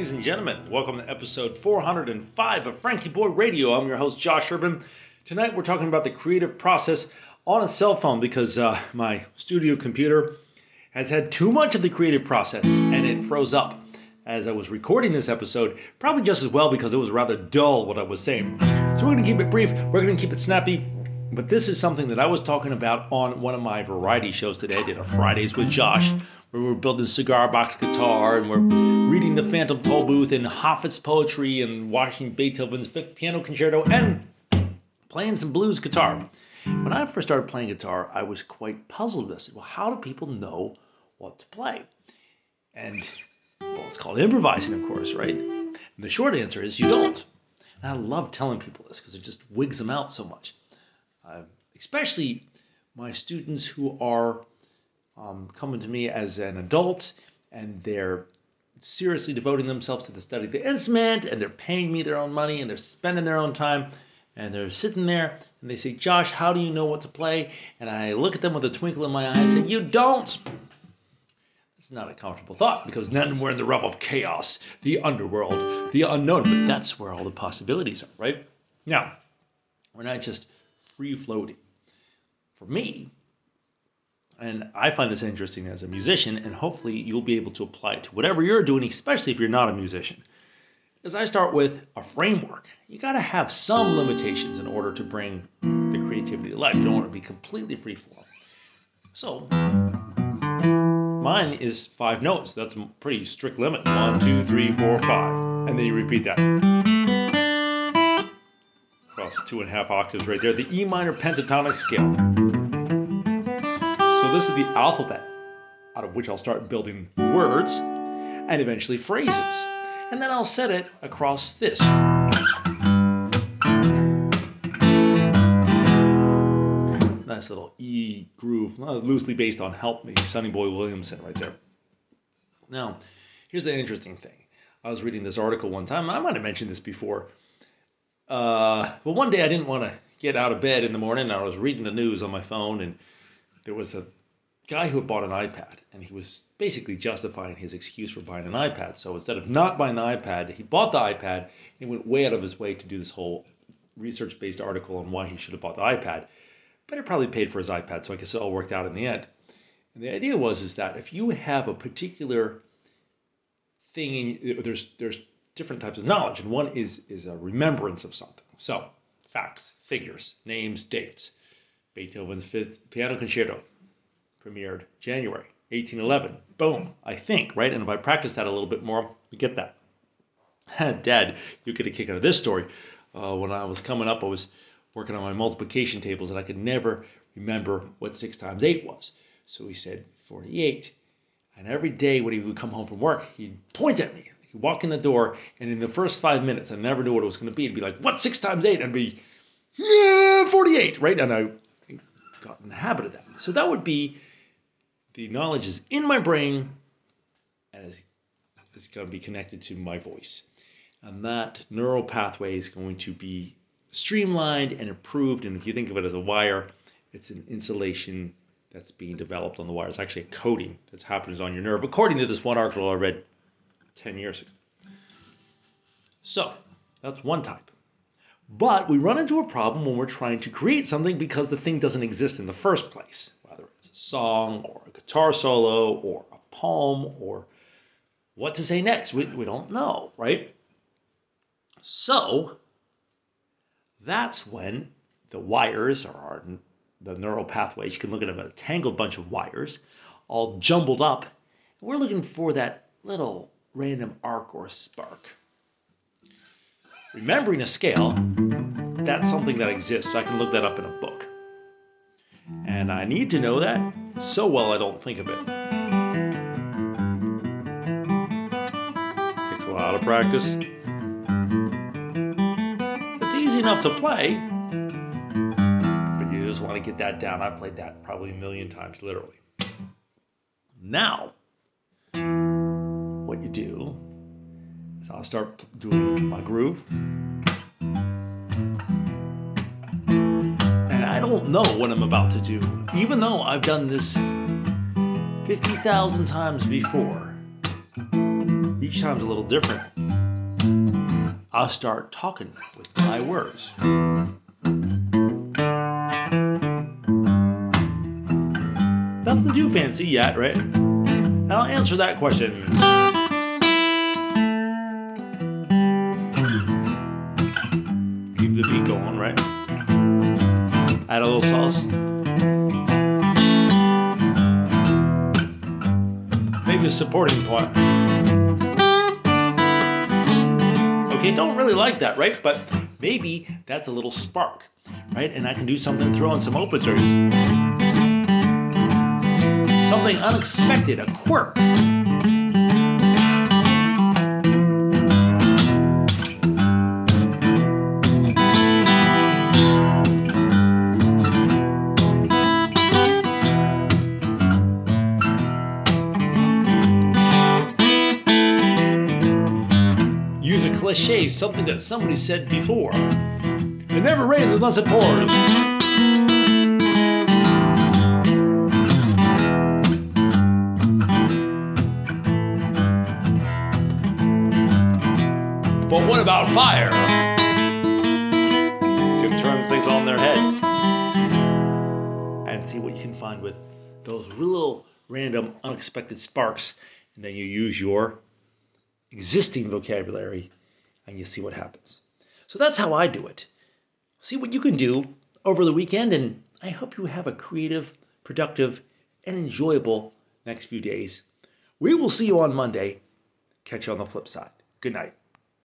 ladies and gentlemen. Welcome to episode 405 of FrankieBoi Radio. I'm your host, Josh Urban. Tonight we're talking about the creative process on a cell phone because uh, my studio computer has had too much of the creative process and it froze up as I was recording this episode, probably just as well because it was rather dull what I was saying. So we're going to keep it brief, we're going to keep it snappy. But this is something that I was talking about on one of my variety shows today. I did a Fridays with Josh, where we're building cigar box guitar and we're reading the Phantom Tollbooth and Hoffa's poetry and watching Beethoven's Fifth Piano Concerto and playing some blues guitar. When I first started playing guitar, I was quite puzzled. I said, well, how do people know what to play? And, well, it's called improvising, of course, right? And the short answer is you don't. And I love telling people this because it just wigs them out so much. Uh, especially my students who are um, coming to me as an adult and they're seriously devoting themselves to the study of the instrument and they're paying me their own money and they're spending their own time and they're sitting there and they say, Josh, how do you know what to play? And I look at them with a twinkle in my eye and say, You don't. It's not a comfortable thought because then we're in the realm of chaos, the underworld, the unknown. But that's where all the possibilities are, right? Now, we're not just free floating. For me, and I find this interesting as a musician, and hopefully you'll be able to apply it to whatever you're doing, especially if you're not a musician. As I start with a framework, you got to have some limitations in order to bring the creativity to life. You don't want to be completely free form. So, mine is five notes. That's a pretty strict limit. One, two, three, four, five. And then you repeat that. Two and a half octaves right there. The E minor pentatonic scale. So, this is the alphabet out of which I'll start building words and eventually phrases and then I'll set it across this. Nice little E groove, uh, loosely based on Help Me, Sonny Boy Williamson, right there. Now, here's the interesting thing. I was reading this article one time, I might have mentioned this before. Uh, well, one day I didn't want to get out of bed in the morning, I was reading the news on my phone, and there was a guy who had bought an iPad, and he was basically justifying his excuse for buying an iPad. So instead of not buying the iPad, he bought the iPad. He went way out of his way to do this whole research-based article on why he should have bought the iPad. But it probably paid for his iPad, so I guess it all worked out in the end. And the idea was is that if you have a particular thing, in, there's there's different types of knowledge, and one is is a remembrance of something. So facts, figures, names, dates. Beethoven's Fifth Piano Concerto premiered January 1811. Boom, I think, right? And if I practice that a little bit more, we get that. Dad, you get a kick out of this story. Uh, when I was coming up, I was working on my multiplication tables and I could never remember what 6 times 8 was. So he said 48. And every day when he would come home from work, he'd point at me. He'd walk in the door, and in the first five minutes, I never knew what it was going to be. He'd be like, What, 6 times 8? And I'd be, yeah, 48, right? And I got in the habit of that. So that would be the knowledge is in my brain and it's going to be connected to my voice. And that neural pathway is going to be streamlined and improved. And if you think of it as a wire, it's an insulation that's being developed on the wire. It's actually a coating that's happening on your nerve, according to this one article I read 10 years ago. So that's one type. But we run into a problem when we're trying to create something because the thing doesn't exist in the first place whether it's a song or a guitar solo or a poem or what to say next. We, we don't know, right? So that's when the wires or the neural pathways, you can look at them, a tangled bunch of wires all jumbled up. We're looking for that little random arc or spark. Remembering a scale, that's something that exists. I can look that up in a book. And I need to know that so well I don't think of it. Takes a lot of practice. It's easy enough to play, but you just want to get that down. I've played that probably a million times, literally. Now, what you do is I'll start doing my groove. And I don't know what I'm about to do, even though I've done this 50,000 times before. Each time's a little different. I'll start talking with my words. Nothing too fancy yet, right? I'll answer that question. Right? Add a little sauce. Maybe a supporting part. Okay, don't really like that, right? But maybe that's a little spark, right? And I can do something, throw in some openers. Something unexpected, a quirk. Cliche, something that somebody said before. It never rains unless it pours. But what about fire? You can turn things on their head and see what you can find with those little random unexpected sparks. And then you use your existing vocabulary and you see what happens. So that's how I do it. See what you can do over the weekend, and I hope you have a creative, productive, and enjoyable next few days. We will see you on Monday. Catch you on the flip side. Good night.